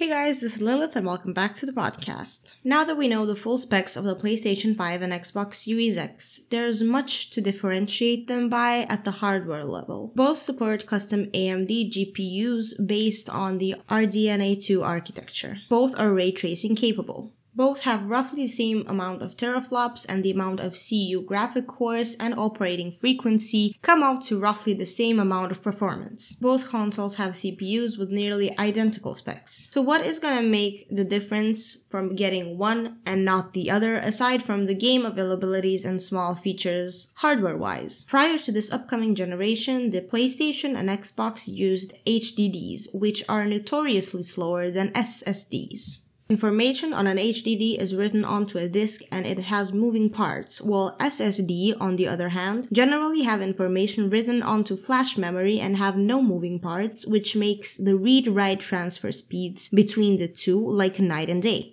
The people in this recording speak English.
Hey guys, this is Lilith and welcome back to the podcast. Now that we know the full specs of the PlayStation 5 and Xbox Series X, there's much to differentiate them by at the hardware level. Both support custom AMD GPUs based on the RDNA 2 architecture. Both are ray tracing capable. Both have roughly the same amount of teraflops and the amount of CU graphic cores and operating frequency come out to roughly the same amount of performance. Both consoles have CPUs with nearly identical specs. So what is gonna make the difference from getting one and not the other aside from the game availabilities and small features hardware wise? Prior to this upcoming generation, the PlayStation and Xbox used HDDs, which are notoriously slower than SSDs. Information on an HDD is written onto a disk and it has moving parts, while SSD, on the other hand, generally have information written onto flash memory and have no moving parts, which makes the read-write transfer speeds between the two like night and day.